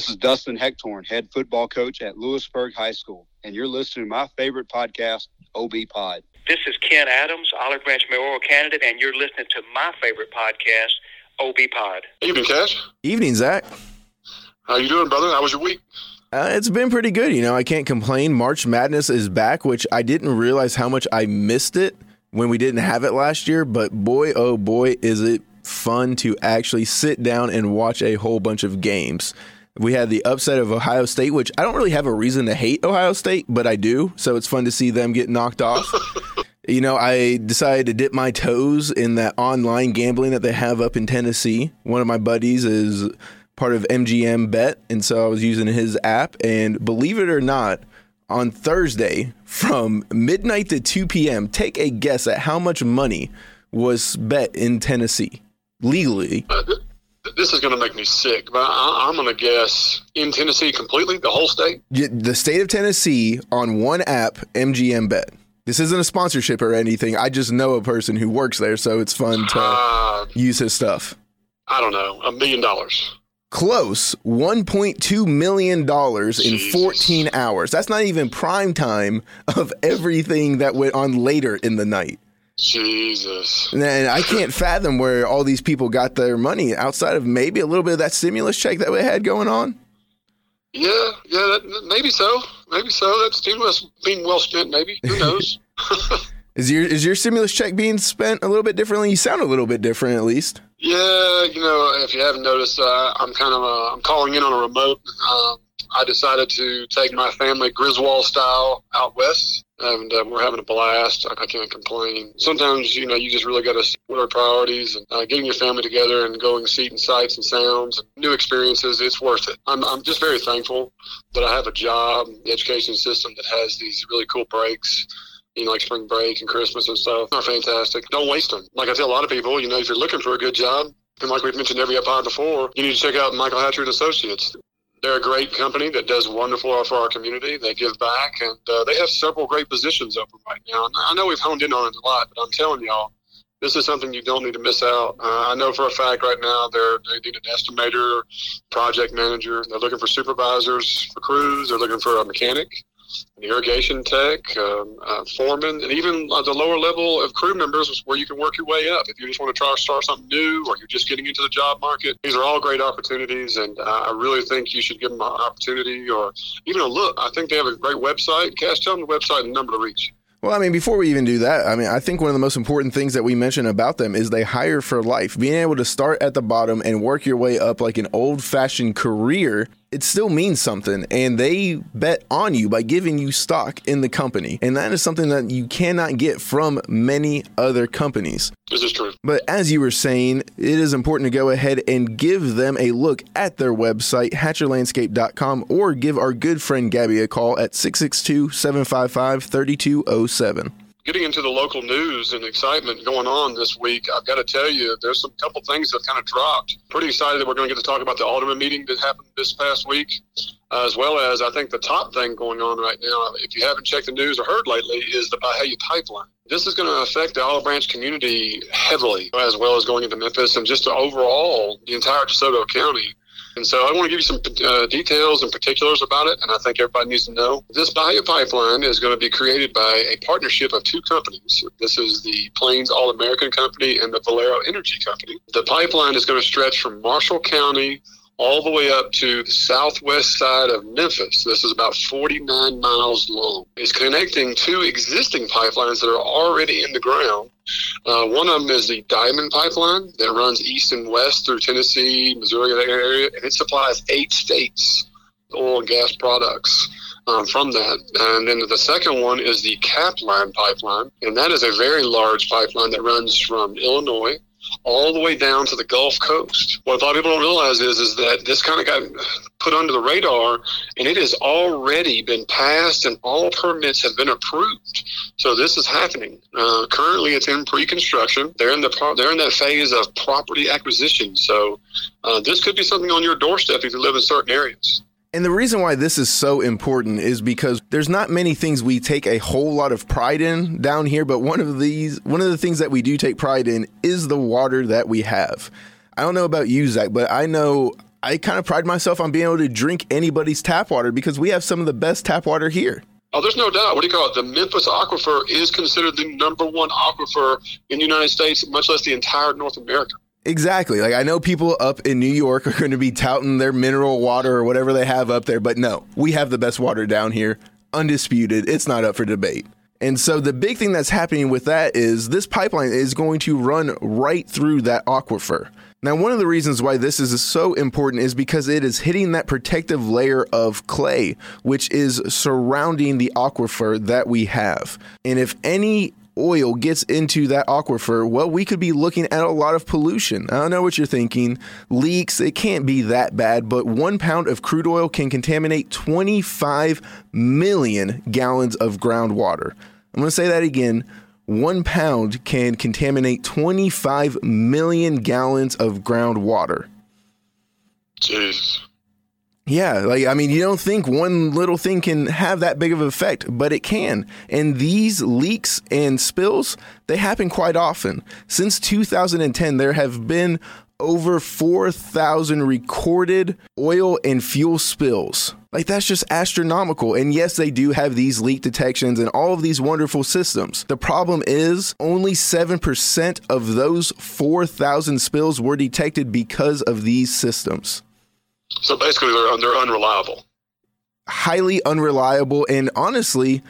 This is Dustin Hectorn, head football coach at Lewisburg High School, and you're listening to my favorite podcast, OB Pod. This is Ken Adams, Olive Branch mayoral candidate, and you're listening to my favorite podcast, OB Pod. Evening, Cash. Evening, Zach. How you doing, brother? How was your week? Uh, it's been pretty good. You know, I can't complain. March Madness is back, which I didn't realize how much I missed it when we didn't have it last year. But boy, oh boy, is it fun to actually sit down and watch a whole bunch of games. We had the upset of Ohio State, which I don't really have a reason to hate Ohio State, but I do. So it's fun to see them get knocked off. you know, I decided to dip my toes in that online gambling that they have up in Tennessee. One of my buddies is part of MGM Bet, and so I was using his app. And believe it or not, on Thursday from midnight to 2 p.m., take a guess at how much money was bet in Tennessee legally. This is going to make me sick, but I, am going to guess in Tennessee completely, the whole state. The state of Tennessee on one app, MGM Bet. This isn't a sponsorship or anything. I just know a person who works there, so it's fun to uh, use his stuff. I don't know, a million dollars. Close, $1.2 million in 14 hours. That's not even prime time of everything that went on later in the night. Jesus. And I can't fathom where all these people got their money outside of maybe a little bit of that stimulus check that we had going on. Yeah, yeah, that, maybe so. Maybe so. That stimulus being well spent, maybe. Who knows? is your is your stimulus check being spent a little bit differently? You sound a little bit different, at least. Yeah, you know, if you haven't noticed, uh, I'm kind of uh, I'm calling in on a remote. Um, I decided to take my family Griswold style out west, and uh, we're having a blast. I, I, can't complain. Sometimes, you know, you just really got to what our priorities and uh, getting your family together and going seeing sights and sounds and new experiences. It's worth it. I'm, I'm just very thankful that I have a job, the education system that has these really cool breaks you know, like spring break and Christmas and stuff are fantastic. Don't waste them. Like I tell a lot of people, you know, if you're looking for a good job, and like we've mentioned every episode before, you need to check out Michael Hatcher and Associates. They're a great company that does wonderful for our community. They give back, and uh, they have several great positions open right now. And I know we've honed in on it a lot, but I'm telling y'all, this is something you don't need to miss out. Uh, I know for a fact right now they're they need an estimator, project manager. They're looking for supervisors for crews. They're looking for a mechanic an irrigation tech, um, foreman, and even uh, the lower level of crew members where you can work your way up. If you just want to try to start something new or you're just getting into the job market, these are all great opportunities. And I really think you should give them an opportunity or even a look. I think they have a great website. Cash, tell them the website and number to reach. Well, I mean, before we even do that, I mean, I think one of the most important things that we mention about them is they hire for life. Being able to start at the bottom and work your way up like an old fashioned career it still means something and they bet on you by giving you stock in the company. And that is something that you cannot get from many other companies. This is true. But as you were saying it is important to go ahead and give them a look at their website hatcherlandscape.com or give our good friend gabby a call at 662-755-3207 getting into the local news and excitement going on this week, I've got to tell you, there's some couple things that kind of dropped. Pretty excited that we're going to get to talk about the Alderman meeting that happened this past week, as well as I think the top thing going on right now, if you haven't checked the news or heard lately, is the Byhalia pipeline. This is going to affect the Olive Branch community heavily, as well as going into Memphis and just overall the entire DeSoto County. And so I want to give you some uh, details and particulars about it, and I think everybody needs to know. This Byhalia pipeline is going to be created by a partnership of two companies. This is the Plains All American Company and the Valero Energy Company. The pipeline is going to stretch from Marshall County all the way up to the southwest side of Memphis. This is about 49 miles long. It's connecting two existing pipelines that are already in the ground. Uh, one of them is the Diamond Pipeline that runs east and west through Tennessee, Missouri, that area, and it supplies eight states oil and gas products. Um, from that. And then the second one is the Capline pipeline, and that is a very large pipeline that runs from Illinois all the way down to the Gulf Coast. What a lot of people don't realize is, is that this kind of got put under the radar, and it has already been passed, and all permits have been approved. So this is happening. Uh, currently, it's in pre-construction. They're in the pro- they're in that phase of property acquisition. So uh, this could be something on your doorstep if you live in certain areas. And the reason why this is so important is because there's not many things we take a whole lot of pride in down here, but one of these, one of the things that we do take pride in is the water that we have. I don't know about you, Zach, but I know I kind of pride myself on being able to drink anybody's tap water because we have some of the best tap water here. Oh, there's no doubt. What do you call it? The Memphis aquifer is considered the number one aquifer in the United States, much less the entire North America. Exactly. Like I know people up in New York are going to be touting their mineral water or whatever they have up there, but no, we have the best water down here, undisputed. It's not up for debate. And so the big thing that's happening with that is this pipeline is going to run right through that aquifer. Now, one of the reasons why this is so important is because it is hitting that protective layer of clay, which is surrounding the aquifer that we have. And if any oil gets into that aquifer, well, we could be looking at a lot of pollution. I don't know what you're thinking. Leaks, it can't be that bad, but one pound of crude oil can contaminate 25 million gallons of groundwater. I'm going to say that again. One pound can contaminate 25 million gallons of groundwater. Jeez. Yeah, like I mean, you don't think one little thing can have that big of an effect, but it can. And these leaks and spills, they happen quite often. Since 2010, there have been over 4,000 recorded oil and fuel spills. Like, that's just astronomical. And yes, they do have these leak detections and all of these wonderful systems. The problem is only 7% of those 4,000 spills were detected because of these systems. So basically, they're, they're unreliable. Highly unreliable. And honestly,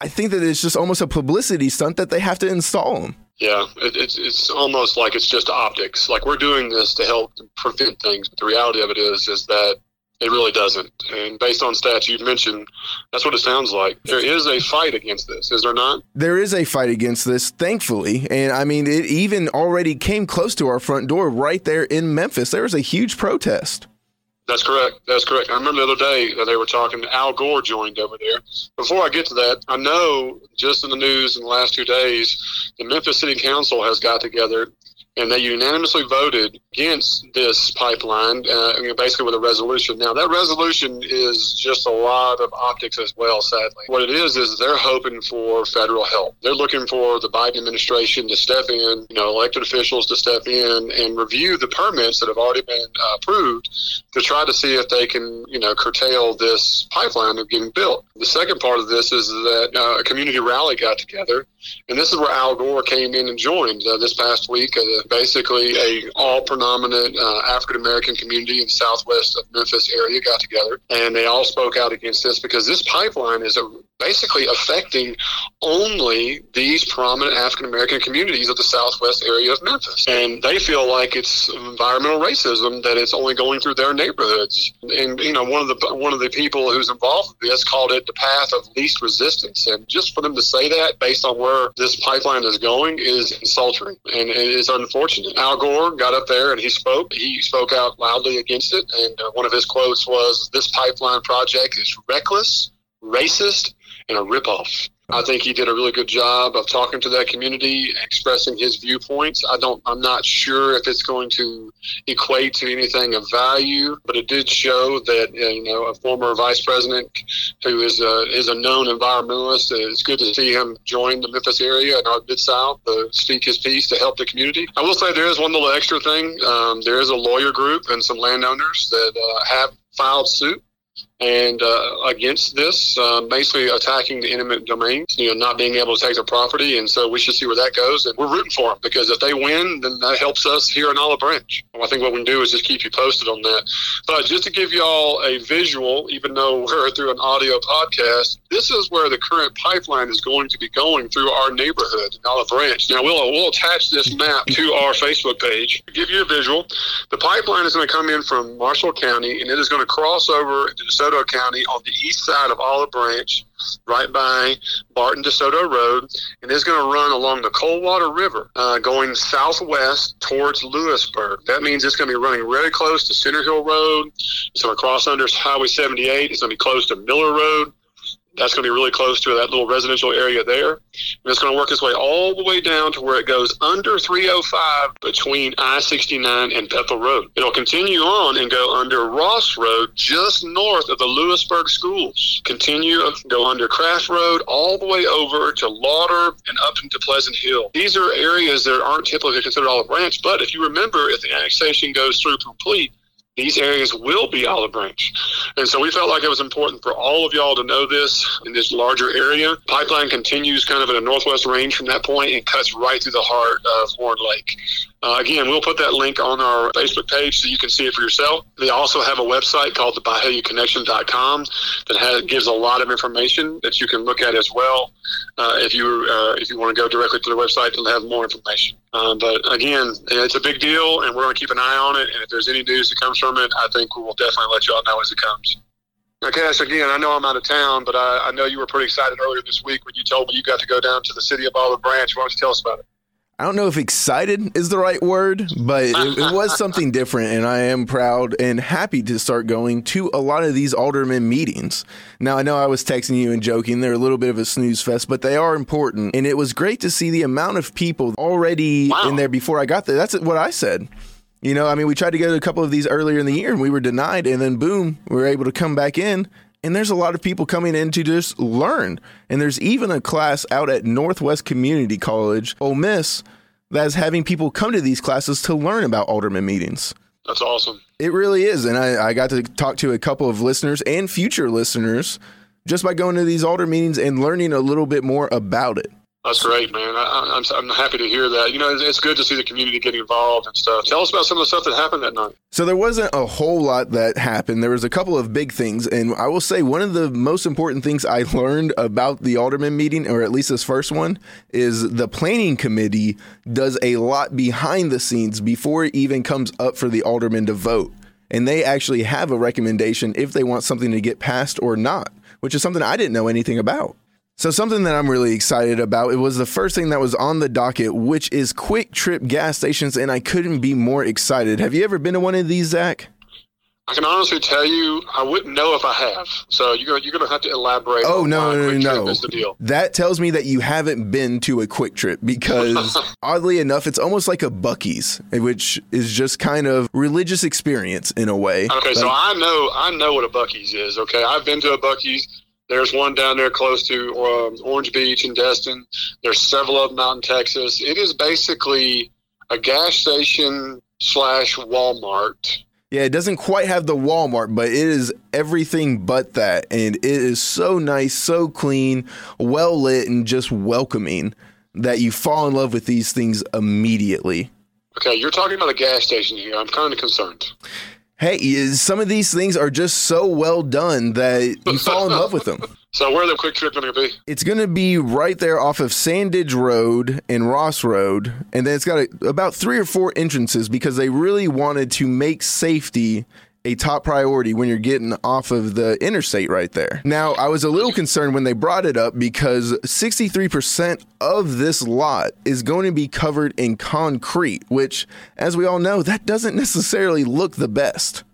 I think that it's just almost a publicity stunt that they have to install them. Yeah, it, it's it's almost like it's just optics. Like we're doing this to help prevent things, but the reality of it is is that it really doesn't. And based on stats you've mentioned, that's what it sounds like. There is a fight against this, is there not? There is a fight against this, thankfully. And I mean, it even already came close to our front door right there in Memphis. There was a huge protest. That's correct. That's correct. I remember the other day that they were talking. Al Gore joined over there. Before I get to that, I know just in the news in the last two days, the Memphis City Council has got together and they unanimously voted against this pipeline, uh, basically with a resolution. Now, that resolution is just a lot of optics as well, sadly. What it is, is they're hoping for federal help. They're looking for the Biden administration to step in, you know, elected officials to step in and review the permits that have already been uh, approved to try to see if they can, you know, curtail this pipeline of getting built. The second part of this is that uh, a community rally got together, and this is where Al Gore came in and joined uh, this past week. Uh, basically a all predominant uh, African American community in the southwest of Memphis area got together, and they all spoke out against this because this pipeline is a, basically affecting only these prominent African American communities of the southwest area of Memphis, and they feel like it's environmental racism that it's only going through their neighborhoods. And you know, one of the one of the people who's involved with this called it the path of least resistance, and just for them to say that based on where this pipeline is going is insulting, and it is unfortunate unfortunate. Al Gore got up there and he spoke. He spoke out loudly against it. And uh, one of his quotes was, This pipeline project is reckless, racist, and a ripoff. I think he did a really good job of talking to that community, expressing his viewpoints. I don't, I'm not sure if it's going to equate to anything of value, but it did show that uh, you know a former vice president who is a, is a known environmentalist. Uh, it's good to see him join the Memphis area and our mid South to speak his piece to help the community. I will say there is one little extra thing. Um, there is a lawyer group and some landowners that uh, have filed suit and uh, against this, uh, basically attacking the eminent domain, you know, not being able to take the property. And so we should see where that goes. And we're rooting for them because if they win, then that helps us here in Olive Branch. I think what we can do is just keep you posted on that. But just to give you all a visual, even though we're through an audio podcast, this is where the current pipeline is going to be going through our neighborhood in Olive Branch. Now, we'll, we'll attach this map to our Facebook page. To give you a visual, the pipeline is going to come in from Marshall County and it is going to cross over into DeSoto County on the east side of Olive Branch, right by Barton DeSoto Road, and it's going to run along the Coldwater River, uh, going southwest towards Lewisburg. That means it's going to be running really close to Center Hill Road. It's going to cross under Highway 78. It's going to be close to Miller Road. That's going to be really close to that little residential area there. And it's going to work its way all the way down to where it goes under 305 between I 69 and Bethel Road. It'll continue on and go under Ross Road just north of the Lewisburg schools. Continue, go under Craft Road all the way over to Lauder and up into Pleasant Hill. These are areas that aren't typically considered olive branch, but if you remember, if the annexation goes through complete, these areas will be olive branch. And so we felt like it was important for all of y'all to know this in this larger area. Pipeline continues kind of in a northwest range from that point and cuts right through the heart of Horn Lake. Uh, again, we'll put that link on our Facebook page so you can see it for yourself. They also have a website called the ByhaliaConnection.com that has, gives a lot of information that you can look at as well uh, if you uh, if you want to go directly to the website to have more information. Um, but again, it's a big deal, and we're going to keep an eye on it. And if there's any news that comes from it, I think we will definitely let y'all know as it comes. Now, Cash, again, I know I'm out of town, but I, I know you were pretty excited earlier this week when you told me you got to go down to the city of Olive Branch. Why don't you tell us about it? I don't know if excited is the right word, but it, it, was something different, and I am proud and happy to start going to a lot of these alderman meetings. Now, I know I was texting you and joking, they're a little bit of a snooze fest, but they are important, and it was great to see the amount of people already wow. in there before I got there. That's what I said. You know, I mean, we tried to go to a couple of these earlier in the year, and we were denied, and then boom, we were able to come back in, and there's a lot of people coming in to just learn. And there's even a class out at Northwest Community College, Ole Miss, that's having people come to these classes to learn about alderman meetings. That's awesome. It really is. And I, I got to talk to a couple of listeners and future listeners just by going to these alder meetings and learning a little bit more about it. That's great, man. I, am I'm, I'm happy to hear that. You know, it's, it's, good to see the community get involved and stuff. Tell us about some of the stuff that happened that night. So there wasn't a whole lot that happened. There was a couple of big things, and I will say one of the most important things I learned about the alderman meeting, or at least this first one, is the planning committee does a lot behind the scenes before it even comes up for the alderman to vote, and they actually have a recommendation if they want something to get passed or not, which is something I didn't know anything about. So something that I'm really excited about, it was the first thing that was on the docket, which is QuikTrip gas stations, and I couldn't be more excited. Have you ever been to one of these, Zach? I can honestly tell you, I wouldn't know if I have. So you're gonna, you're gonna have to elaborate. Oh no, no, no, no! That tells me that you haven't been to a QuikTrip because, oddly enough, it's almost like a Buc-ee's, which is just kind of religious experience in a way. Okay, like, so I know I know what a Buc-ee's is. Okay, I've been to a Buc-ee's. There's one down there close to um, Orange Beach and Destin. There's several of them out in Texas. It is basically a gas station slash Walmart. Yeah, it doesn't quite have the Walmart, but it is everything but that. And it is so nice, so clean, well lit, and just welcoming that you fall in love with these things immediately. Okay, you're talking about a gas station here. I'm kind of concerned hey, some of these things are just so well done that you fall in love with them. So where are the QuikTrip going to be? It's going to be right there off of Sandidge Road and Ross Road, and then it's got a, about three or four entrances because they really wanted to make safety a top priority when you're getting off of the interstate right there. Now, I was a little concerned when they brought it up because 63% of this lot is going to be covered in concrete, which, as we all know, that doesn't necessarily look the best.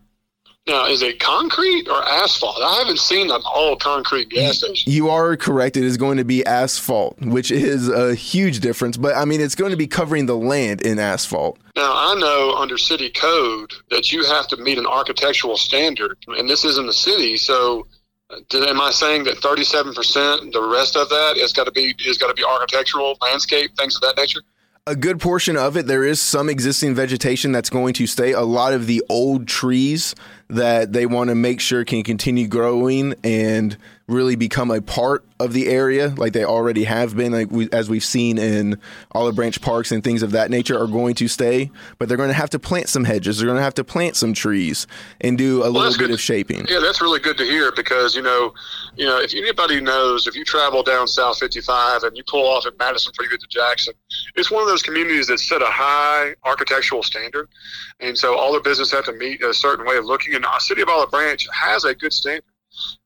Now, is it concrete or asphalt? I haven't seen an all concrete gas station. You are correct. It is going to be asphalt, which is a huge difference. But I mean, it's going to be covering the land in asphalt. Now, I know under city code that you have to meet an architectural standard, and this is in the city. So, uh, am I saying that 37%, the rest of that, is got to be is got to be architectural, landscape, things of that nature? a good portion of it, there is some existing vegetation that's going to stay. A lot of the old trees that they want to make sure can continue growing and really become a part of the area like they already have been like we, as we've seen in olive branch parks and things of that nature are going to stay but they're going to have to plant some hedges they're going to have to plant some trees and do a well, little bit good. of shaping yeah that's really good to hear because you know you know if anybody knows if you travel down south 55 and you pull off at madison before you get to jackson it's one of those communities that set a high architectural standard and so all their business have to meet a certain way of looking and the city of olive branch has a good standard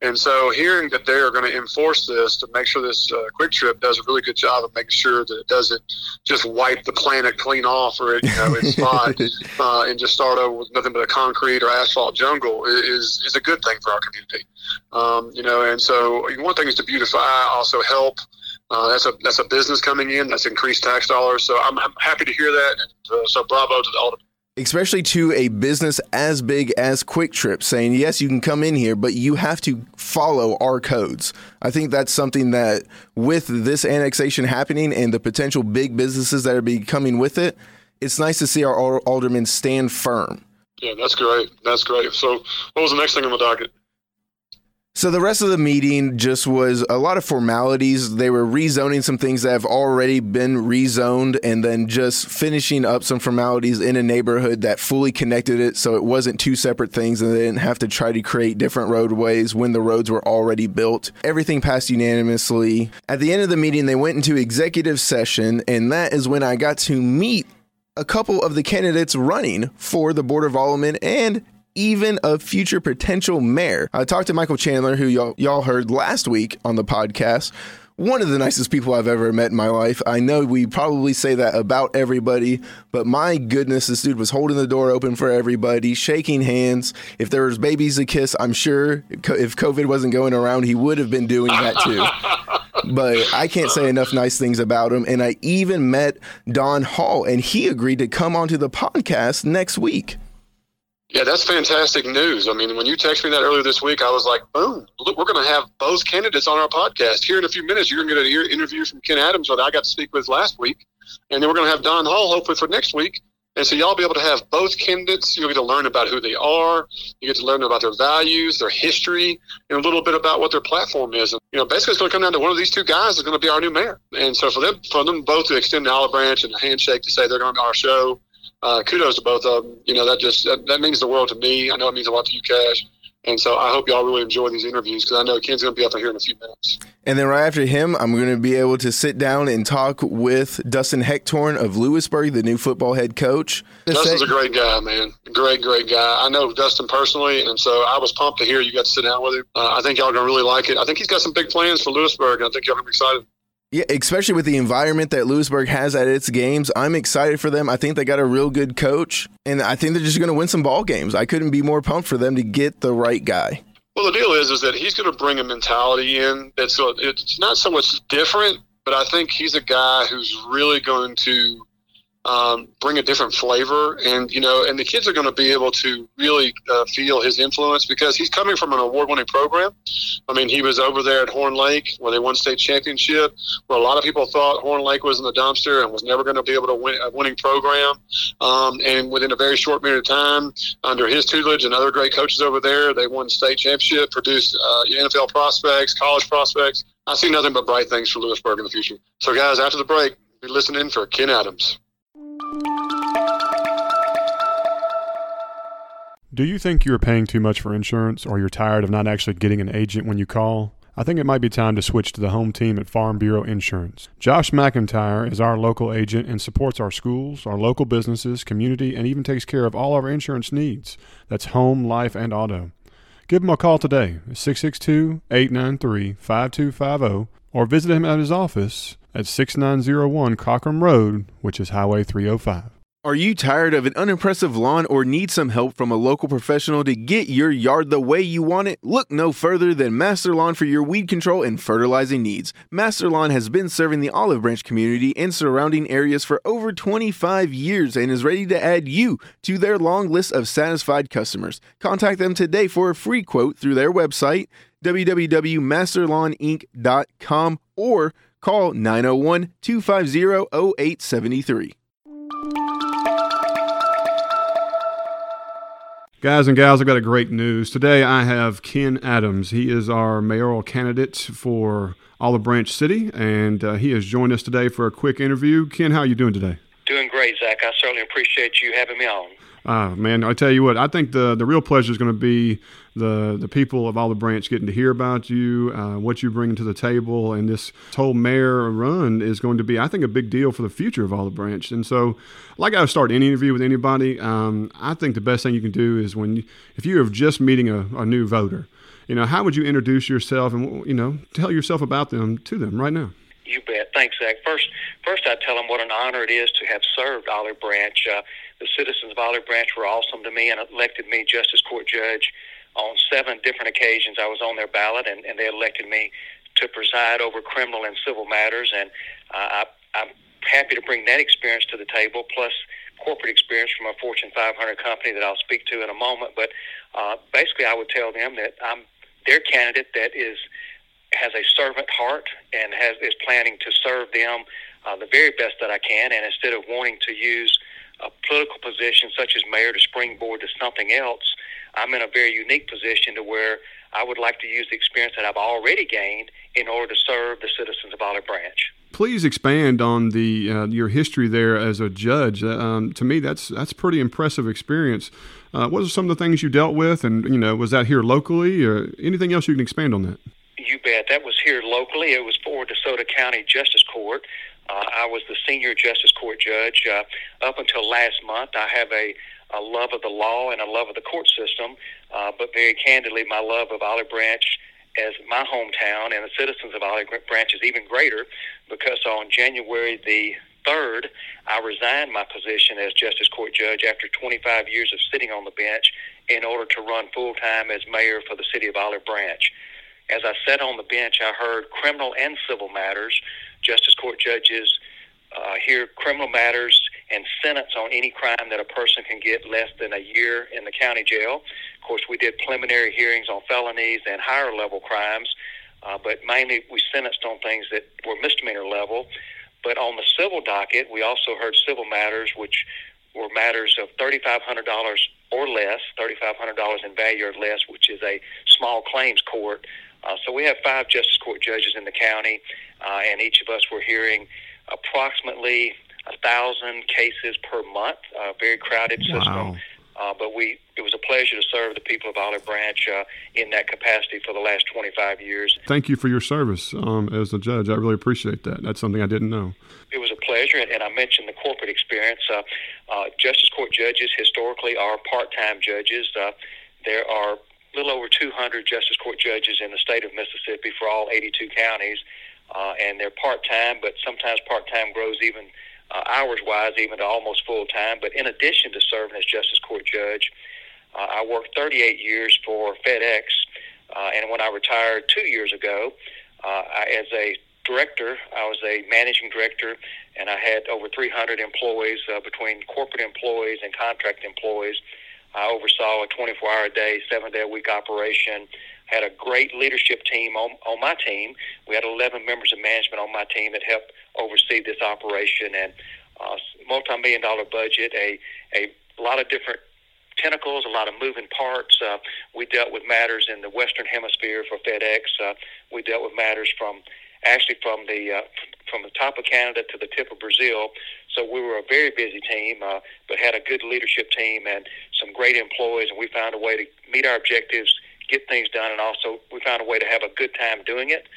and so, hearing that they are going to enforce this to make sure this uh, QuikTrip does a really good job of making sure that it doesn't just wipe the planet clean off or it, you know, its not uh, and just start over with nothing but a concrete or asphalt jungle is is a good thing for our community. Um, you know, and so one thing is to beautify, also help. Uh, that's a that's a business coming in. That's increased tax dollars. So I'm, I'm happy to hear that. And, uh, so bravo to the Alderman especially to a business as big as QuikTrip, saying yes you can come in here but you have to follow our codes i think that's something that with this annexation happening and the potential big businesses that are be coming with it it's nice to see our aldermen stand firm Yeah, that's great. That's great. So, what was the next thing on the docket? So the rest of the meeting just was a lot of formalities. They were rezoning some things that have already been rezoned and then just finishing up some formalities in a neighborhood that fully connected it so it wasn't two separate things and they didn't have to try to create different roadways when the roads were already built. Everything passed unanimously. At the end of the meeting, they went into executive session and that is when I got to meet a couple of the candidates running for the Board of Aldermen and even a future potential mayor. I talked to Michael Chandler, who y'all, y'all heard last week on the podcast. One of the nicest people I've ever met in my life. I know we probably say that about everybody, but my goodness, this dude was holding the door open for everybody, shaking hands. If there was babies to kiss, I'm sure if COVID wasn't going around, he would have been doing that too. but I can't say enough nice things about him. And I even met Don Hall, and he agreed to come onto the podcast next week. Yeah, that's fantastic news. I mean, when you texted me that earlier this week, I was like, boom, look, we're going to have both candidates on our podcast. Here in a few minutes, you're going to get an interview from Ken Adams, that I got to speak with last week. And then we're going to have Don Hall, hopefully, for next week. And so y'all be able to have both candidates. You'll get to learn about who they are. You get to learn about their values, their history, and a little bit about what their platform is. And, you know, basically it's going to come down to one of these two guys is going to be our new mayor. And so for them, for them both to extend the olive branch and a handshake to say they're going to be our show, uh, kudos to both of them. You know, that just that, that, means the world to me. I know it means a lot to you, Cash. And so I hope y'all really enjoy these interviews because I know Ken's going to be up here in a few minutes. And then right after him, I'm going to be able to sit down and talk with Dustin Hectorn of Lewisburg, the new football head coach. Dustin's a great guy, man. Great, great guy. I know Dustin personally, and so I was pumped to hear you got to sit down with him. Uh, I think y'all are going to really like it. I think he's got some big plans for Lewisburg, and I think y'all are going to be excited. Yeah, especially with the environment that Lewisburg has at its games, I'm excited for them. I think they got a real good coach, and I think they're just going to win some ball games. I couldn't be more pumped for them to get the right guy. Well, the deal is, is that he's going to bring a mentality in that's uh, it's not so much different, but I think he's a guy who's really going to um, bring a different flavor, and you know, and the kids are going to be able to really uh, feel his influence because he's coming from an award-winning program. I mean, he was over there at Horn Lake where they won state championship, where a lot of people thought Horn Lake was in the dumpster and was never going to be able to win a winning program. Um, and within a very short period of time, under his tutelage and other great coaches over there, they won state championship, produced uh, NFL prospects, college prospects. I see nothing but bright things for Lewisburg in the future. So, guys, after the break, be listening for Ken Adams. Do you think you are paying too much for insurance or you're tired of not actually getting an agent when you call? I think it might be time to switch to the home team at Farm Bureau Insurance. Josh McIntyre is our local agent and supports our schools, our local businesses, community, and even takes care of all our insurance needs. That's home, life, and auto. Give him a call today, at 662 893 5250, or visit him at his office at 6901 Cockrum Road, which is Highway 305. Are you tired of an unimpressive lawn or need some help from a local professional to get your yard the way you want it? Look no further than Master Lawn for your weed control and fertilizing needs. Master Lawn has been serving the Olive Branch community and surrounding areas for over 25 years and is ready to add you to their long list of satisfied customers. Contact them today for a free quote through their website, www.masterlawninc.com, or call 901 250 0873. Guys and gals, I've got a great news. Today I have Ken Adams. He is our mayoral candidate for Olive Branch City, and uh, he has joined us today for a quick interview. Ken, how are you doing today? Doing great, Zach. I certainly appreciate you having me on. Uh, man, I tell you what, I think the the real pleasure is going to be the the people of Olive Branch getting to hear about you, uh, what you bring to the table, and this whole mayor run is going to be, I think, a big deal for the future of Olive Branch. And so, like I start any interview with anybody, um, I think the best thing you can do is when you, if you are just meeting a, a new voter, you know, how would you introduce yourself and you know tell yourself about them to them right now? You bet. Thanks, Zach. First, first I tell them what an honor it is to have served Olive Branch. Uh, the citizens of Olive Branch were awesome to me and elected me justice court judge on seven different occasions. I was on their ballot, and, and they elected me to preside over criminal and civil matters. And uh, I, I'm happy to bring that experience to the table, plus corporate experience from a Fortune 500 company that I'll speak to in a moment. But uh, basically, I would tell them that I'm their candidate that is has a servant heart and has is planning to serve them uh, the very best that I can. And instead of wanting to use a political position such as mayor to springboard to something else, I'm in a very unique position to where I would like to use the experience that I've already gained in order to serve the citizens of Olive Branch. Please expand on the uh, your history there as a judge. Uh, um, to me, that's that's pretty impressive experience. Uh, what are some of the things you dealt with, and you know, was that here locally, or anything else you can expand on that? You bet. That was here locally. It was for DeSoto County Justice Court. Uh, I was the senior Justice Court judge uh, up until last month. I have a a love of the law and a love of the court system, uh, but very candidly, my love of Olive Branch as my hometown and the citizens of Olive Branch is even greater because on January the 3rd, I resigned my position as Justice Court Judge after 25 years of sitting on the bench in order to run full time as mayor for the city of Olive Branch. As I sat on the bench, I heard criminal and civil matters. Justice Court judges uh, hear criminal matters and sentence on any crime that a person can get less than a year in the county jail. Of course, we did preliminary hearings on felonies and higher level crimes, uh, but mainly we sentenced on things that were misdemeanor level. But on the civil docket, we also heard civil matters, which were matters of $3,500 or less, $3,500 in value or less, which is a small claims court. Uh, so we have five justice court judges in the county, uh, and each of us were hearing approximately a thousand cases per month. A very crowded system. Wow. Uh, but we it was a pleasure to serve the people of Olive Branch uh, in that capacity for the last 25 years. Thank you for your service um, as a judge. I really appreciate that. That's something I didn't know. It was a pleasure, and, and I mentioned the corporate experience. Uh, uh, Justice Court judges historically are part-time judges. Uh, there are little over 200 Justice Court judges in the state of Mississippi for all 82 counties, uh, and they're part-time, but sometimes part-time grows even – uh, hours wise, even to almost full time. But in addition to serving as Justice Court Judge, uh, I worked 38 years for FedEx. Uh, and when I retired two years ago, uh, I, as a director, I was a managing director, and I had over 300 employees uh, between corporate employees and contract employees. I oversaw a 24 hour a day, seven day a week operation. Had a great leadership team on, on my team. We had 11 members of management on my team that helped oversee this operation and uh, multi-million dollar budget, a, a lot of different tentacles, a lot of moving parts. Uh, we dealt with matters in the Western Hemisphere for FedEx. Uh, we dealt with matters from actually from the uh, from the top of Canada to the tip of Brazil. So we were a very busy team, uh, but had a good leadership team and some great employees, and we found a way to meet our objectives, get things done, and also we found a way to have a good time doing it.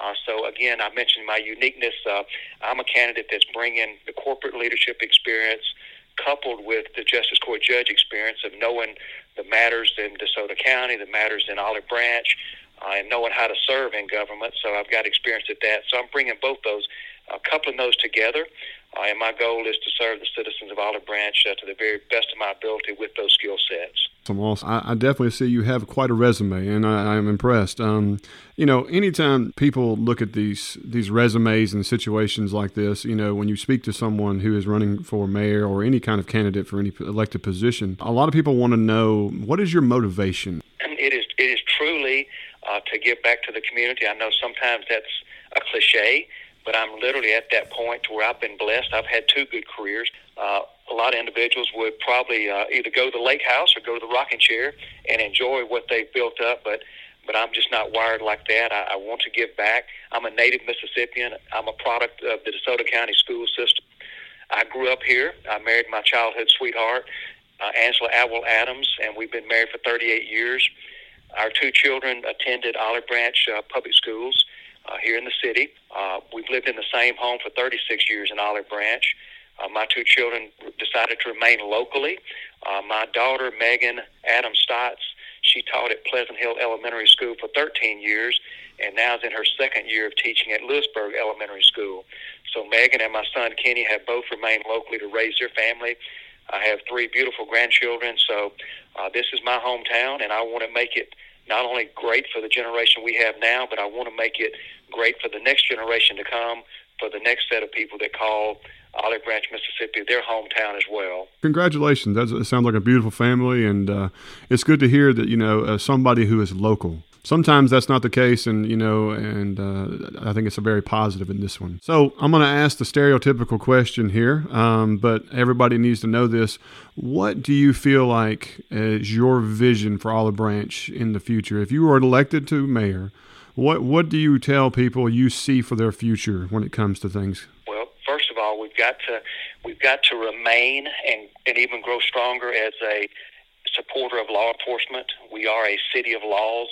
Uh, so again, I mentioned my uniqueness. Uh, I'm a candidate that's bringing the corporate leadership experience coupled with the Justice Court judge experience of knowing the matters in DeSoto County, the matters in Olive Branch, uh, and knowing how to serve in government. So I've got experience at that. So I'm bringing both those, uh, coupling those together. Uh, and my goal is to serve the citizens of Olive Branch uh, to the very best of my ability with those skill sets. Awesome. I, I definitely see you have quite a resume, and I, am I'm impressed. Um, you know, anytime people look at these these resumes and situations like this, you know, when you speak to someone who is running for mayor or any kind of candidate for any elected position, a lot of people want to know what is your motivation. And it is it is truly uh, to give back to the community. I know sometimes that's a cliche, but I'm literally at that point where I've been blessed. I've had two good careers. Uh, a lot of individuals would probably uh, either go to the lake house or go to the rocking chair and enjoy what they've built up, but but I'm just not wired like that. I, I want to give back. I'm a native Mississippian. I'm a product of the DeSoto County school system. I grew up here. I married my childhood sweetheart, uh, Angela Atwell Adams, and we've been married for 38 years. Our two children attended Olive Branch uh, Public Schools uh, here in the city. Uh, we've lived in the same home for 36 years in Olive Branch. Uh, my two children decided to remain locally. Uh, my daughter, Megan Adam Stotts, she taught at Pleasant Hill Elementary School for 13 years and now is in her second year of teaching at Lewisburg Elementary School. So Megan and my son Kenny have both remained locally to raise their family. I have three beautiful grandchildren, so uh, this is my hometown, and I want to make it not only great for the generation we have now, but I want to make it great for the next generation to come, for the next set of people that call Olive Branch, Mississippi, their hometown as well. Congratulations! That sounds like a beautiful family, and uh, it's good to hear that you know uh, somebody who is local sometimes that's not the case, and you know, and uh, I think it's a very positive in this one. So I'm going to ask the stereotypical question here, um, but everybody needs to know this. What do you feel like is your vision for Olive Branch in the future? If you were elected to mayor, what what do you tell people you see for their future when it comes to things? Well, first of all, we've got to we've got to remain and, and even grow stronger as a supporter of law enforcement. We are a city of laws,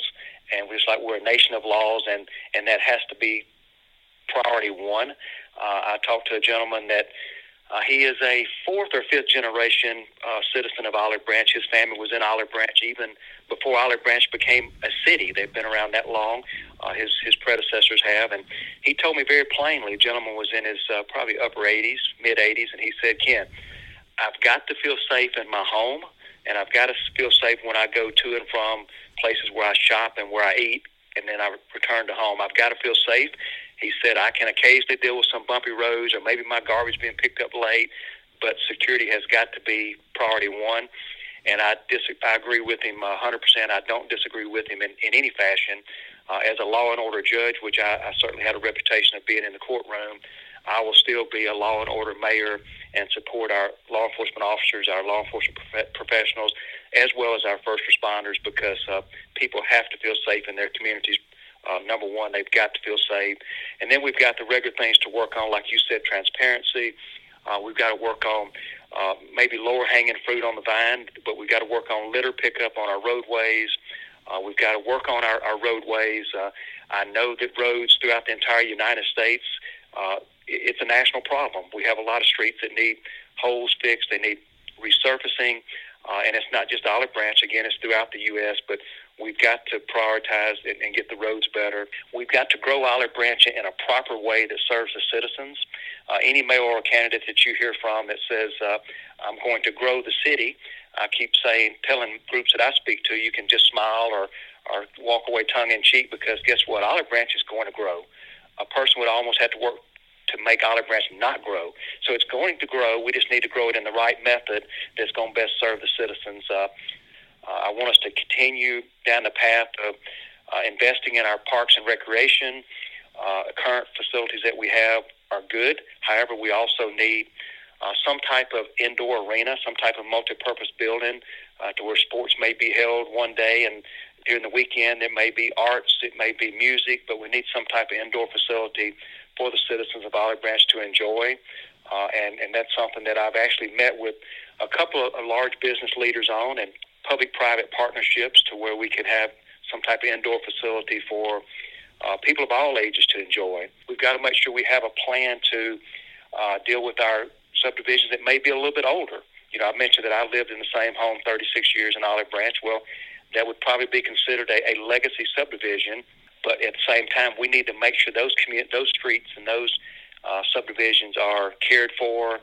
and just like we're a nation of laws, and and that has to be priority one. Uh, I talked to a gentleman that uh, he is a fourth or fifth generation uh, citizen of Olive Branch. His family was in Olive Branch even before Olive Branch became a city. They've been around that long. Uh, his his predecessors have, and he told me very plainly. The gentleman was in his uh, probably upper 80s, mid 80s, and he said, "Ken, I've got to feel safe in my home, and I've got to feel safe when I go to and from places where I shop and where I eat, and then I return to home. I've got to feel safe." He said, I can occasionally deal with some bumpy roads or maybe my garbage being picked up late, but security has got to be priority one. And I, dis- I agree with him uh, 100%. I don't disagree with him in, in any fashion. Uh, as a law and order judge, which I, I certainly had a reputation of being in the courtroom, I will still be a law and order mayor and support our law enforcement officers, our law enforcement prof- professionals, as well as our first responders because uh, people have to feel safe in their communities uh, number one, they've got to feel safe. And then we've got the regular things to work on, like you said, transparency. Uh, we've got to work on uh, maybe lower hanging fruit on the vine, but we've got to work on litter pickup on our roadways. Uh, we've got to work on our, our roadways. Uh, I know that roads throughout the entire United States, uh, it's a national problem. We have a lot of streets that need holes fixed. They need resurfacing. Uh, and it's not just Olive Branch. Again, it's throughout the U.S. But We've got to prioritize and, and get the roads better. We've got to grow Olive Branch in a proper way that serves the citizens. Uh, any mayoral candidate that you hear from that says, uh, I'm going to grow the city, I keep saying, telling groups that I speak to, you can just smile or, or walk away tongue in cheek because guess what? Olive Branch is going to grow. A person would almost have to work to make Olive Branch not grow. So it's going to grow. We just need to grow it in the right method that's going to best serve the citizens. Uh, uh, I want us to continue down the path of uh, investing in our parks and recreation. Uh, current facilities that we have are good. However, we also need uh, some type of indoor arena, some type of multi-purpose building uh, to where sports may be held one day and during the weekend it may be arts, it may be music, but we need some type of indoor facility for the citizens of Olive Branch to enjoy. Uh, and, and that's something that I've actually met with a couple of large business leaders on, and public-private partnerships to where we can have some type of indoor facility for uh, people of all ages to enjoy. We've got to make sure we have a plan to uh, deal with our subdivisions that may be a little bit older. You know, I mentioned that I lived in the same home 36 years in Olive Branch. Well, that would probably be considered a, a legacy subdivision, but at the same time, we need to make sure those commu- those streets and those uh, subdivisions are cared for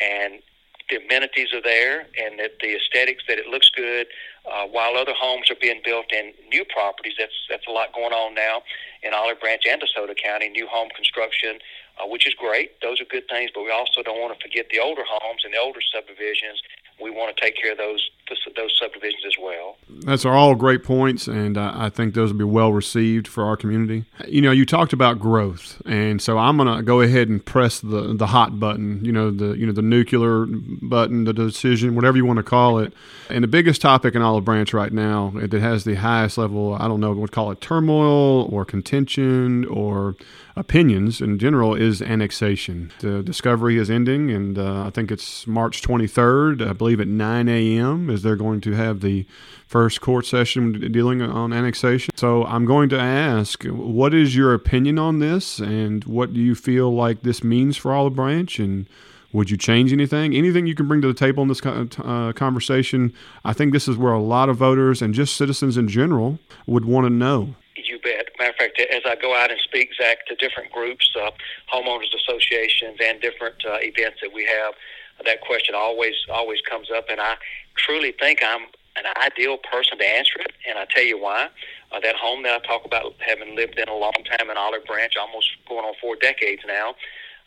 and the amenities are there and that the aesthetics that it looks good uh, while other homes are being built in new properties that's that's a lot going on now in Olive Branch and DeSoto County new home construction uh, which is great those are good things but we also don't want to forget the older homes and the older subdivisions we want to take care of those those subdivisions as well. That's are all great points, and I think those will be well received for our community. You know, you talked about growth, and so I'm going to go ahead and press the the hot button. You know, the you know the nuclear button, the decision, whatever you want to call it. And the biggest topic in Olive Branch right now that has the highest level, I don't know, what call it turmoil or contention or opinions in general is annexation. The discovery is ending, and uh, I think it's March 23rd, I believe at 9 a.m. is they're going to have the first court session dealing on annexation. So I'm going to ask, what is your opinion on this, and what do you feel like this means for Olive Branch, and would you change anything? Anything you can bring to the table in this uh, conversation? I think this is where a lot of voters and just citizens in general would want to know. You bet. Matter of fact, as I go out and speak, Zach, to different groups, uh, homeowners associations, and different uh, events that we have, that question always always comes up, and I truly think I'm an ideal person to answer it, and I tell you why. Uh, that home that I talk about having lived in a long time in Olive Branch, almost going on four decades now,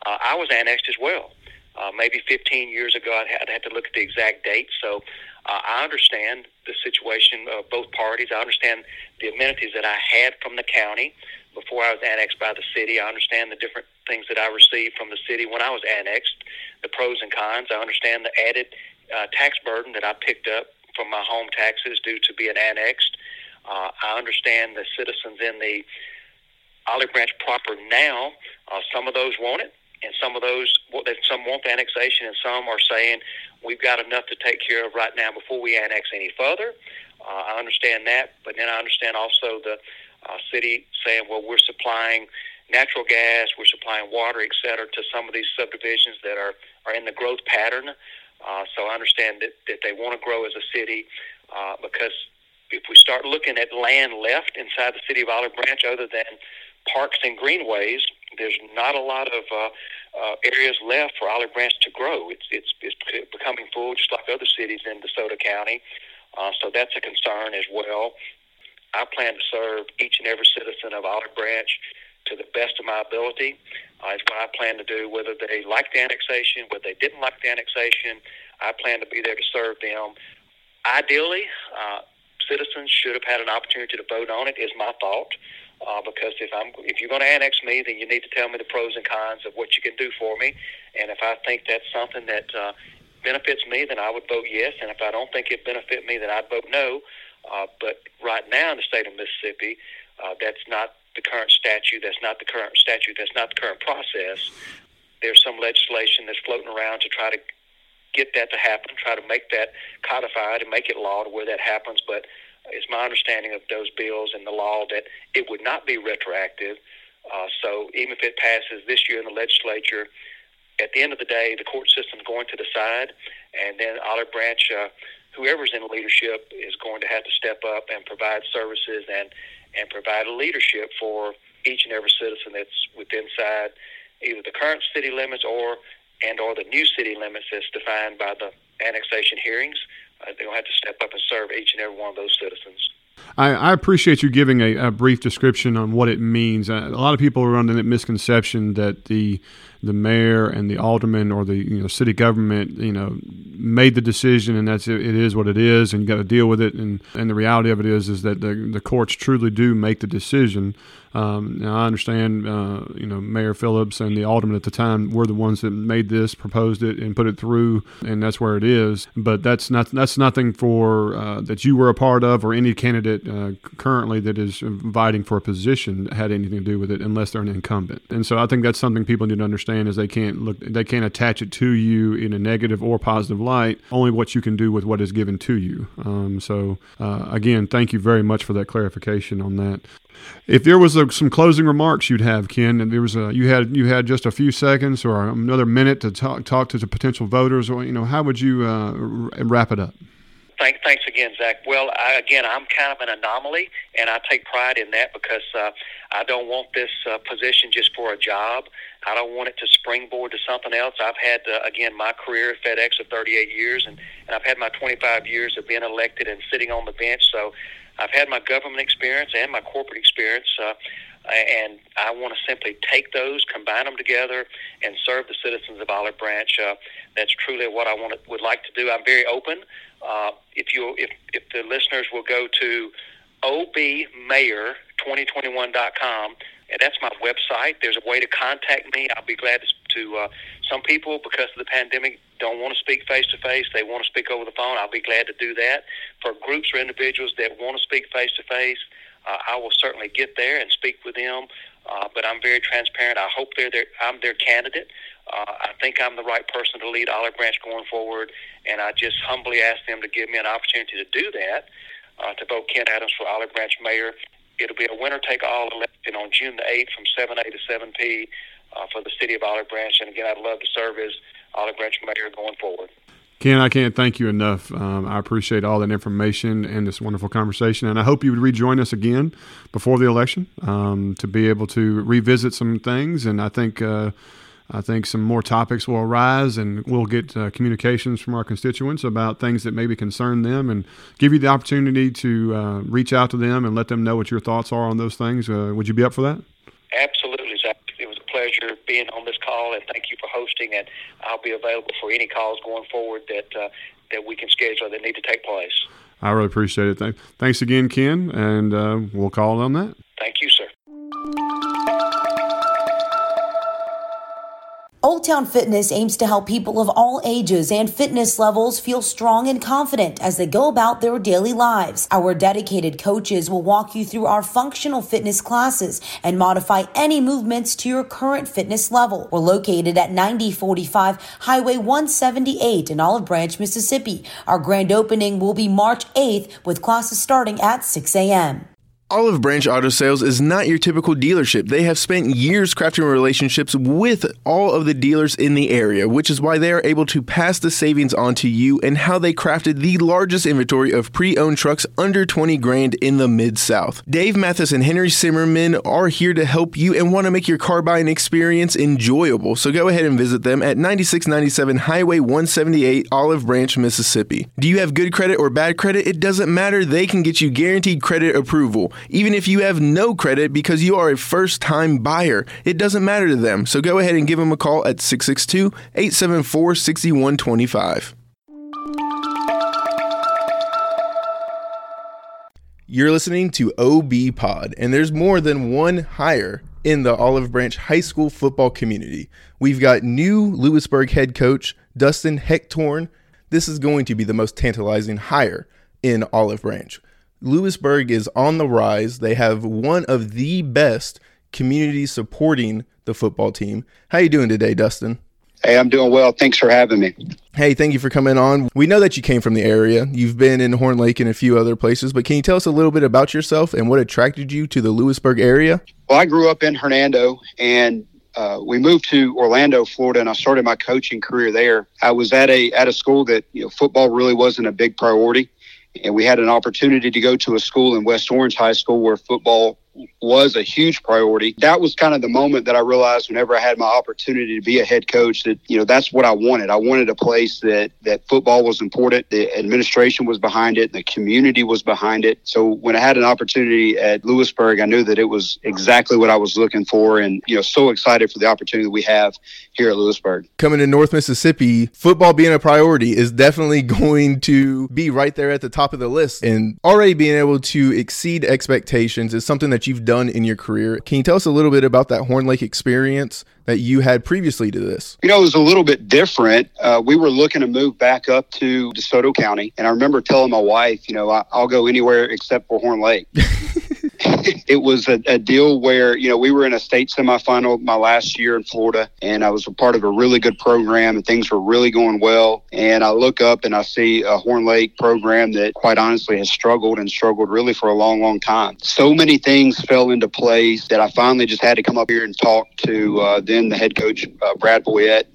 uh, I was annexed as well. uh, maybe 15 years ago. I'd, I'd have to look at the exact date. So uh, I understand the situation of both parties. I understand the amenities that I had from the county before I was annexed by the city. I understand the different things that I received from the city when I was annexed, the pros and cons. I understand the added uh, tax burden that I picked up from my home taxes due to being annexed. Uh, I understand the citizens in the Olive Branch proper now. Uh, some of those want it, and some of those some want the annexation, and some are saying we've got enough to take care of right now before we annex any further. Uh, I understand that, but then I understand also the uh, city saying, well, we're supplying natural gas, we're supplying water, et cetera, to some of these subdivisions that are, are in the growth pattern. Uh, so I understand that, that they want to grow as a city uh, because if we start looking at land left inside the city of Olive Branch other than parks and greenways, there's not a lot of uh, uh, areas left for Olive Branch to grow. It's, it's, it's becoming full just like other cities in DeSoto County. Uh, so that's a concern as well. I plan to serve each and every citizen of Olive Branch to the best of my ability. Uh, is what I plan to do, whether they like the annexation, whether they didn't like the annexation. I plan to be there to serve them. Ideally, uh, citizens should have had an opportunity to vote on it. Is my thought. Uh, because if I'm if you're going to annex me, then you need to tell me the pros and cons of what you can do for me. And if I think that's something that uh, benefits me, then I would vote yes. And if I don't think it benefit me, then I'd vote no. Uh, but right now in the state of Mississippi, uh, that's not the current statute. That's not the current statute. That's not the current process. There's some legislation that's floating around to try to get that to happen, try to make that codified and make it law to where that happens. But it's my understanding of those bills and the law that it would not be retroactive. Uh, so even if it passes this year in the legislature, at the end of the day, the court system is going to decide, and then Olive Branch uh, whoever's in leadership is going to have to step up and provide services and and provide a leadership for each and every citizen that's within side either the current city limits or and or the new city limits as defined by the annexation hearings. Uh, they're going to have to step up and serve each and every one of those citizens. I, I appreciate you giving a, a, brief description on what it means. Uh, a lot of people are under the misconception that the the mayor and the alderman or the you know city government you know made the decision and that's it, it is what it is and you got to deal with it. And and the reality of it is is that the the courts truly do make the decision um, now I understand, uh, you know, Mayor Phillips and the alderman at the time were the ones that made this, proposed it, and put it through, and that's where it is. But that's not that's nothing for uh, that you were a part of, or any candidate uh, currently that is inviting for a position had anything to do with it, unless they're an incumbent. And so I think that's something people need to understand is they can't look they can't attach it to you in a negative or positive light. Only what you can do with what is given to you. Um, so uh, again, thank you very much for that clarification on that. If there was a, some closing remarks you'd have, Ken, and there was a you had you had just a few seconds or another minute to talk talk to the potential voters, or you know, how would you uh, wrap it up? Thank, thanks again, Zach. Well, I, again, I'm kind of an anomaly, and I take pride in that because uh, I don't want this uh, position just for a job. I don't want it to springboard to something else. I've had, uh, again, my career at FedEx of 38 years, and, and I've had my 25 years of being elected and sitting on the bench. So I've had my government experience and my corporate experience, uh, and I want to simply take those, combine them together, and serve the citizens of Olive Branch. Uh, that's truly what I want to, would like to do. I'm very open. Uh, if you if if the listeners will go to obmayor2021.com, and that's my website. There's a way to contact me. I'll be glad to. uh, some people, because of the pandemic, don't want to speak face to face. They want to speak over the phone. I'll be glad to do that. For groups or individuals that want to speak face to face, I will certainly get there and speak with them. Uh, but I'm very transparent. I hope they're their, I'm their candidate. Uh, I think I'm the right person to lead Olive Branch going forward, and I just humbly ask them to give me an opportunity to do that, uh, to vote Ken Adams for Olive Branch mayor. It'll be a winner-take-all election on June the 8th from 7A to 7P uh, for the city of Olive Branch. And again, I'd love to serve as Olive Branch mayor going forward. Ken, I can't thank you enough. Um, I appreciate all that information and this wonderful conversation. And I hope you would rejoin us again before the election um, to be able to revisit some things. And I think uh, I think some more topics will arise, and we'll get uh, communications from our constituents about things that maybe concern them, and give you the opportunity to uh, reach out to them and let them know what your thoughts are on those things. Uh, would you be up for that? Absolutely, Zach. It was a pleasure being on this call, and thank you for hosting. And I'll be available for any calls going forward that uh, that we can schedule that need to take place. I really appreciate it. Thanks again, Ken, and uh, we'll call on that. Thank you, sir. Old Town Fitness aims to help people of all ages and fitness levels feel strong and confident as they go about their daily lives. Our dedicated coaches will walk you through our functional fitness classes and modify any movements to your current fitness level. We're located at 9045 Highway 178 in Olive Branch, Mississippi. Our grand opening will be March 8th with classes starting at 6 a.m. Olive Branch Auto Sales is not your typical dealership. They have spent years crafting relationships with all of the dealers in the area, which is why they are able to pass the savings on to you and how they crafted the largest inventory of pre-owned trucks under 20 grand in the Mid-South. Dave Mathis and Henry Zimmerman are here to help you and want to make your car buying experience enjoyable. So go ahead and visit them at 9697 Highway 178, Olive Branch, Mississippi. Do you have good credit or bad credit? It doesn't matter. They can get you guaranteed credit approval even if you have no credit because you are a first time buyer. It doesn't matter to them. So go ahead and give them a call at 662 874 6125. You're listening to OB Pod, and there's more than one hire in the Olive Branch High School football community. We've got new Lewisburg head coach Dustin Hectorn. This is going to be the most tantalizing hire in Olive Branch. Lewisburg is on the rise. They have one of the best communities supporting the football team. How you doing today, Dustin? Hey, I'm doing well. Thanks for having me. Hey, thank you for coming on. We know that you came from the area. You've been in Horn Lake and a few other places, but can you tell us a little bit about yourself and what attracted you to the Lewisburg area? Well, I grew up in Hernando and uh, we moved to Orlando, Florida, and I started my coaching career there. I was at a at a school that you know football really wasn't a big priority, and we had an opportunity to go to a school in West Orange High School where football was a huge priority. That was kind of the moment that I realized whenever I had my opportunity to be a head coach that, you know, that's what I wanted. I wanted a place that, that football was important, the administration was behind it, the community was behind it. So when I had an opportunity at Lewisburg, I knew that it was exactly what I was looking for and, you know, so excited for the opportunity that we have here at Lewisburg. Coming to North Mississippi, football being a priority is definitely going to be right there at the top of the list. And already being able to exceed expectations is something that you've done in your career. Can you tell us a little bit about that Horn Lake experience that you had previously to this? You know, it was a little bit different. Uh, we were looking to move back up to DeSoto County, and I remember telling my wife, you know, I, will go anywhere except for Horn Lake. it was a, a, deal where you know we were in a state semifinal my last year in Florida, and I was a part of a really good program, and things were really going well. And I look up and I see a Horn Lake program that, quite honestly, has struggled and struggled really for a long, long time. So many things fell into place that I finally just had to come up here and talk to uh, then the head coach uh, Brad Boyette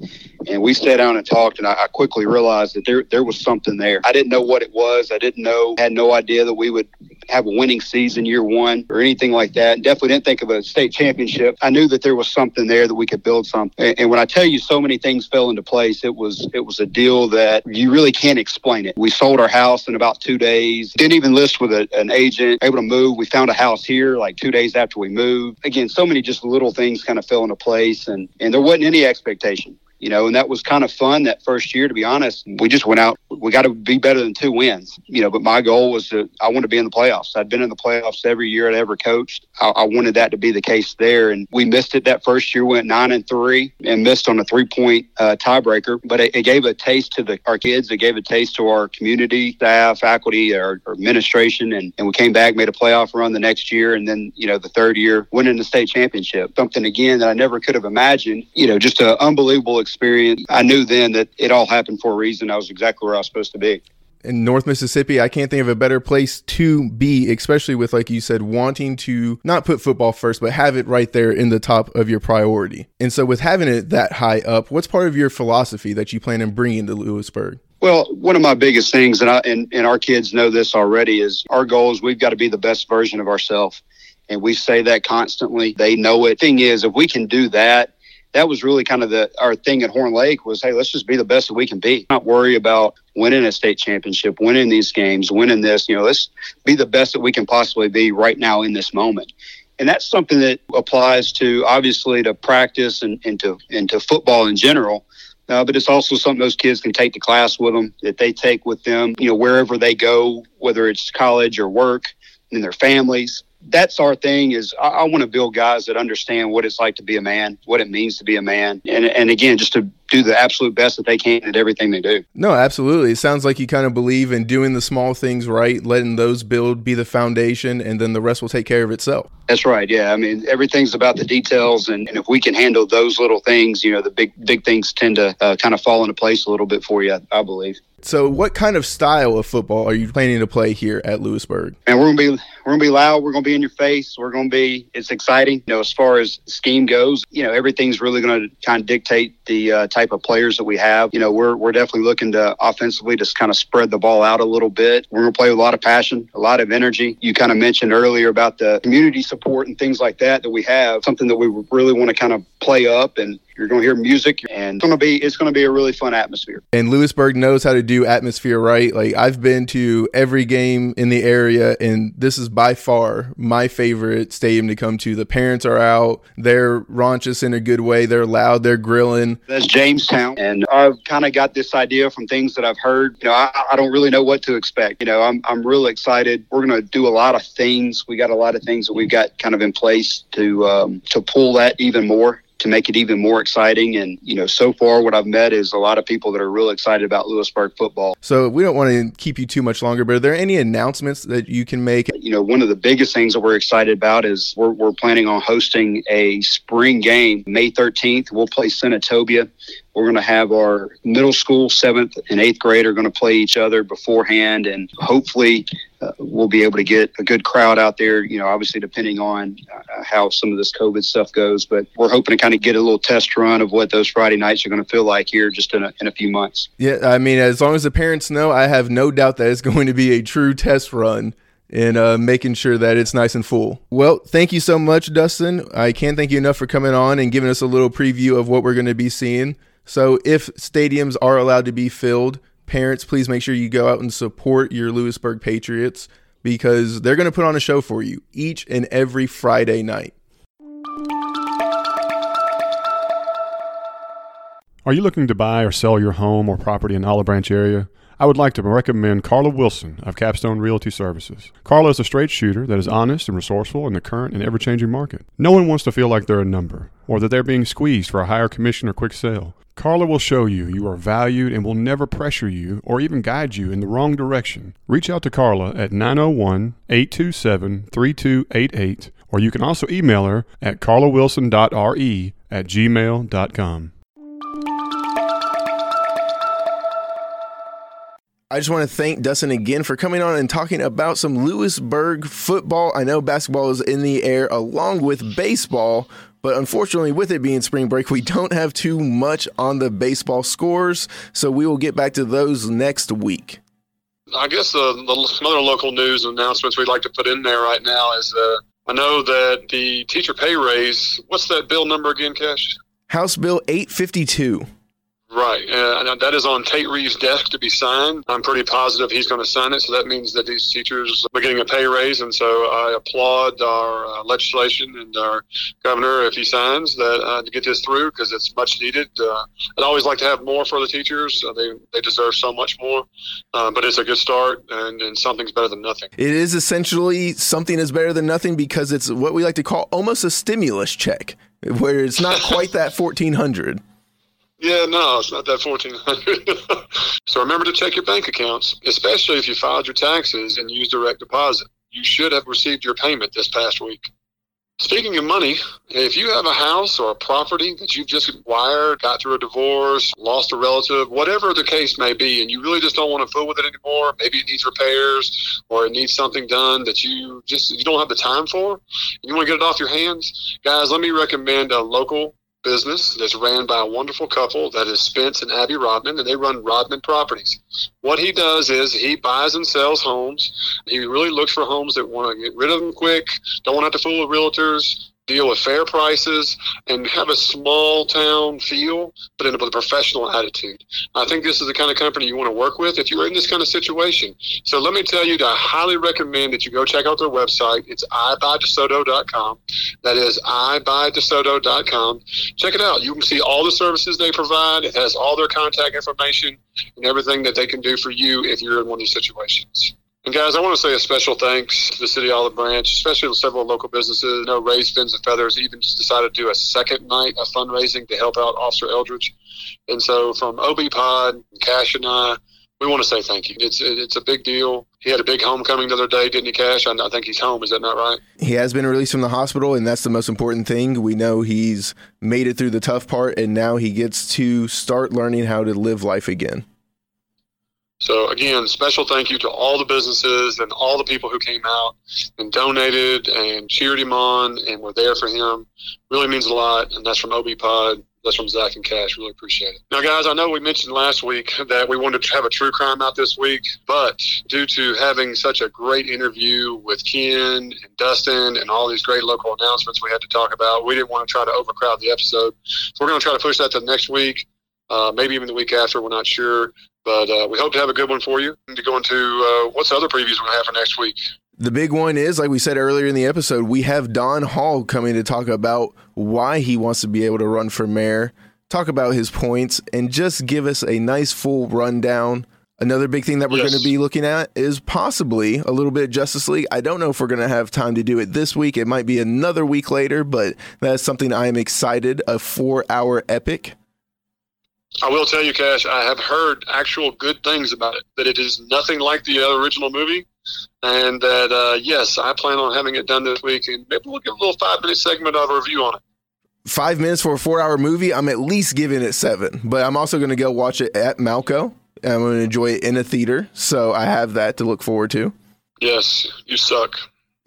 and we sat down and talked and I, I, quickly realized that there there was something there i didn't know what it was i didn't know had no idea that we would have a winning season year one or anything like that. Definitely didn't think of a state championship. I knew that there was something there that we could build something. And when I tell you so many things fell into place, it was it was a deal that you really can't explain it. We sold our house in about two days. Didn't even list with a, an agent. Able to move. We found a house here like two days after we moved. Again, so many just little things kind of fell into place, and and there wasn't any expectation you know, and that was kind of fun that first year, to be honest. We just went out, we got to be better than two wins, you know, but my goal was to, I wanted to be in the playoffs. I'd been in the playoffs every year I'd ever coached. I, I wanted that to be the case there. And we missed it that first year, went nine and three and missed on a three point uh, tiebreaker, but it, it, gave a taste to the, our kids. It gave a taste to our community, staff, faculty, our, our administration. And, and we came back, made a playoff run the next year. And then, you know, the third year, winning the state championship, something again that I never could have imagined, you know, just an unbelievable experience experience. I knew then that it all happened for a reason. I was exactly where I was supposed to be. In North Mississippi, I can't think of a better place to be, especially with, like you said, wanting to not put football first, but have it right there in the top of your priority. And so, with having it that high up, what's part of your philosophy that you plan on bringing to Lewisburg? Well, one of my biggest things, and, I, and, and our kids know this already, is our goal is we've got to be the best version of ourselves. And we say that constantly. They know it. Thing is, if we can do that, that was really kind of the our thing at Horn Lake was, hey, let's just be the best that we can be. Not worry about winning a state championship, winning these games, winning this. You know, let's be the best that we can possibly be right now in this moment. And that's something that applies to obviously to practice and, and to and to football in general. Uh, but it's also something those kids can take to class with them that they take with them, you know, wherever they go, whether it's college or work, and their families that's our thing is I, I want to build guys that understand what it's like to be a man, what it means to be a man. And, and again, just to do the absolute best that they can at everything they do. No, absolutely. It sounds like you kind of believe in doing the small things right, letting those build be the foundation, and then the rest will take care of itself. That's right. Yeah. I mean, everything's about the details. And, and if we can handle those little things, you know, the big, big things tend to uh, kind of fall into place a little bit for you, I believe. So, what kind of style of football are you planning to play here at Lewisburg? And we're gonna be we're gonna be loud. We're gonna be in your face. We're gonna be. It's exciting. You know, as far as scheme goes, you know, everything's really gonna kind of dictate the uh, type of players that we have. You know, we're we're definitely looking to offensively just kind of spread the ball out a little bit. We're gonna play with a lot of passion, a lot of energy. You kind of mentioned earlier about the community support and things like that that we have. Something that we really want to kind of play up and you're going to hear music, and it's going to be it's going to be a really fun atmosphere. And Lewisburg knows how to do atmosphere right. Like I've been to every game in the area, and this is by far my favorite stadium to come to. The parents are out; they're raunchous in a good way. They're loud. They're grilling. That's Jamestown, and I've kind of got this idea from things that I've heard. You know, I, I don't really know what to expect. You know, I'm I'm really excited. We're going to do a lot of things. We got a lot of things that we've got kind of in place to um, to pull that even more to make it even more exciting. And, you know, so far what I've met is a lot of people that are real excited about Lewisburg football. So we don't want to keep you too much longer, but are there any announcements that you can make? You know, one of the biggest things that we're excited about is we're, we're planning on hosting a spring game May 13th. We'll play Senatobia. We're going to have our middle school, seventh and eighth grade are going to play each other beforehand, and hopefully uh, we'll be able to get a good crowd out there. You know, obviously depending on uh, how some of this COVID stuff goes, but we're hoping to kind of get a little test run of what those Friday nights are going to feel like here just in a, in a few months. Yeah, I mean, as long as the parents know, I have no doubt that it's going to be a true test run and uh, making sure that it's nice and full. Well, thank you so much, Dustin. I can't thank you enough for coming on and giving us a little preview of what we're going to be seeing. So if stadiums are allowed to be filled, parents, please make sure you go out and support your Lewisburg Patriots because they're going to put on a show for you each and every Friday night. Are you looking to buy or sell your home or property in Olive Branch area? I would like to recommend Carla Wilson of Capstone Realty Services. Carla is a straight shooter that is honest and resourceful in the current and ever changing market. No one wants to feel like they're a number or that they're being squeezed for a higher commission or quick sale. Carla will show you you are valued and will never pressure you or even guide you in the wrong direction. Reach out to Carla at 901 827 3288 or you can also email her at carlawilson.re at gmail.com. I just want to thank Dustin again for coming on and talking about some Lewisburg football. I know basketball is in the air along with baseball, but unfortunately, with it being spring break, we don't have too much on the baseball scores. So we will get back to those next week. I guess uh, the, some other local news announcements we'd like to put in there right now is uh, I know that the teacher pay raise, what's that bill number again, Cash? House Bill 852. Right. Uh, that is on Tate Reeves' desk to be signed. I'm pretty positive he's going to sign it. So that means that these teachers are getting a pay raise. And so I applaud our uh, legislation and our governor if he signs that uh, to get this through because it's much needed. Uh, I'd always like to have more for the teachers. Uh, they, they deserve so much more. Uh, but it's a good start and, and something's better than nothing. It is essentially something is better than nothing because it's what we like to call almost a stimulus check where it's not quite that 1400 yeah, no, it's not that fourteen hundred. so remember to check your bank accounts, especially if you filed your taxes and used direct deposit. You should have received your payment this past week. Speaking of money, if you have a house or a property that you've just acquired, got through a divorce, lost a relative, whatever the case may be, and you really just don't want to fool with it anymore, maybe it needs repairs or it needs something done that you just you don't have the time for, you want to get it off your hands, guys, let me recommend a local business that's ran by a wonderful couple that is Spence and Abby Rodman, and they run Rodman Properties. What he does is he buys and sells homes. He really looks for homes that want to get rid of them quick, don't want to have to fool with realtors, deal with fair prices, and have a small town feel, but in a, with a professional attitude. I think this is the kind of company you want to work with if you're in this kind of situation. So let me tell you, I highly recommend that you go check out their website. It's ibuydesoto.com. That is ibuydesoto.com. Check it out. You can see all the services they provide. It has all their contact information and everything that they can do for you if you're in one of these situations. And guys, I want to say a special thanks to the City Olive Branch, especially to several local businesses. You know, Raise Fins and Feathers even just decided to do a second night of fundraising to help out Officer Eldridge. And so from OB Pod, Cash and I, we want to say thank you. It's it's a big deal. He had a big homecoming the other day, didn't he, Cash? I, I think he's home. Is that not right? He has been released from the hospital, and that's the most important thing. We know he's made it through the tough part, and now he gets to start learning how to live life again. So again, special thank you to all the businesses and all the people who came out and donated and cheered him on and were there for him. Really means a lot, and that's from OB Pod. That's from Zach and Cash. Really appreciate it. Now, guys, I know we mentioned last week that we wanted to have a true crime out this week, but due to having such a great interview with Ken and Dustin and all these great local announcements we had to talk about, we didn't want to try to overcrowd the episode. So we're going to try to push that to next week, uh, maybe even the week after. We're not sure. But uh, we hope to have a good one for you. To go into uh, what's the other previews we're going to have for next week. The big one is, like we said earlier in the episode, we have Don Hall coming to talk about why he wants to be able to run for mayor, talk about his points, and just give us a nice full rundown. Another big thing that we're yes. going to be looking at is possibly a little bit of Justice League. I don't know if we're going to have time to do it this week. It might be another week later, but that's something I am excited. A four hour epic. I will tell you, Cash, I have heard actual good things about it. That it is nothing like the original movie, and that uh, yes, I plan on having it done this week, and maybe we'll give a little five minute segment of a review on it. Five minutes for a four hour movie, I'm at least giving it seven, but I'm also going to go watch it at Malco. I'm going to enjoy it in a theater, so I have that to look forward to. Yes, you suck.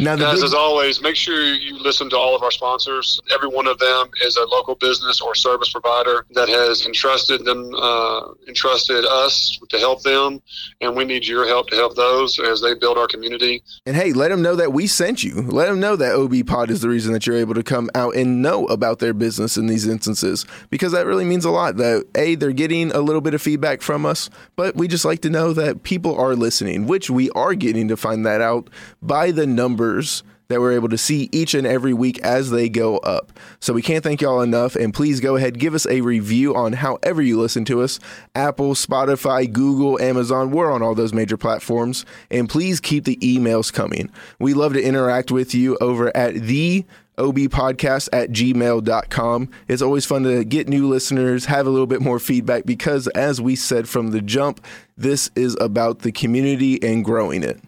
Now, Guys, big- as always, make sure you listen to all of our sponsors. Every one of them is a local business or service provider that has entrusted them, uh, entrusted us to help them, and we need your help to help those as they build our community. And hey, let them know that we sent you. Let them know that OB Pod is the reason that you're able to come out and know about their business in these instances, because that really means a lot. That a they're getting a little bit of feedback from us, but we just like to know that people are listening, which we are getting to find that out by the number numbers that we're able to see each and every week as they go up. So we can't thank y'all enough. And please go ahead, give us a review on however you listen to us Apple, Spotify, Google, Amazon. We're on all those major platforms. And please keep the emails coming. We love to interact with you over at the obpodcast at gmail.com. It's always fun to get new listeners, have a little bit more feedback because, as we said from the jump, this is about the community and growing it.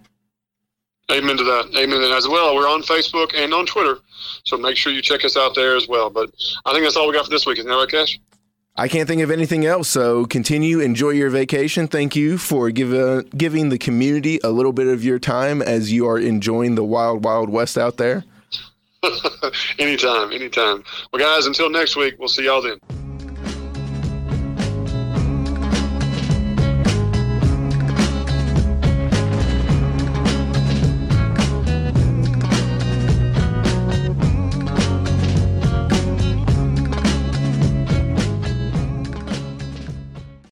Amen to that. Amen to that as well. We're on Facebook and on Twitter, so make sure you check us out there as well. But I think that's all we got for this week. Isn't that right, Cash? I can't think of anything else. So continue, enjoy your vacation. Thank you for give, uh, giving the community a little bit of your time as you are enjoying the wild, wild west out there. anytime, anytime. Well, guys, until next week, we'll see y'all then.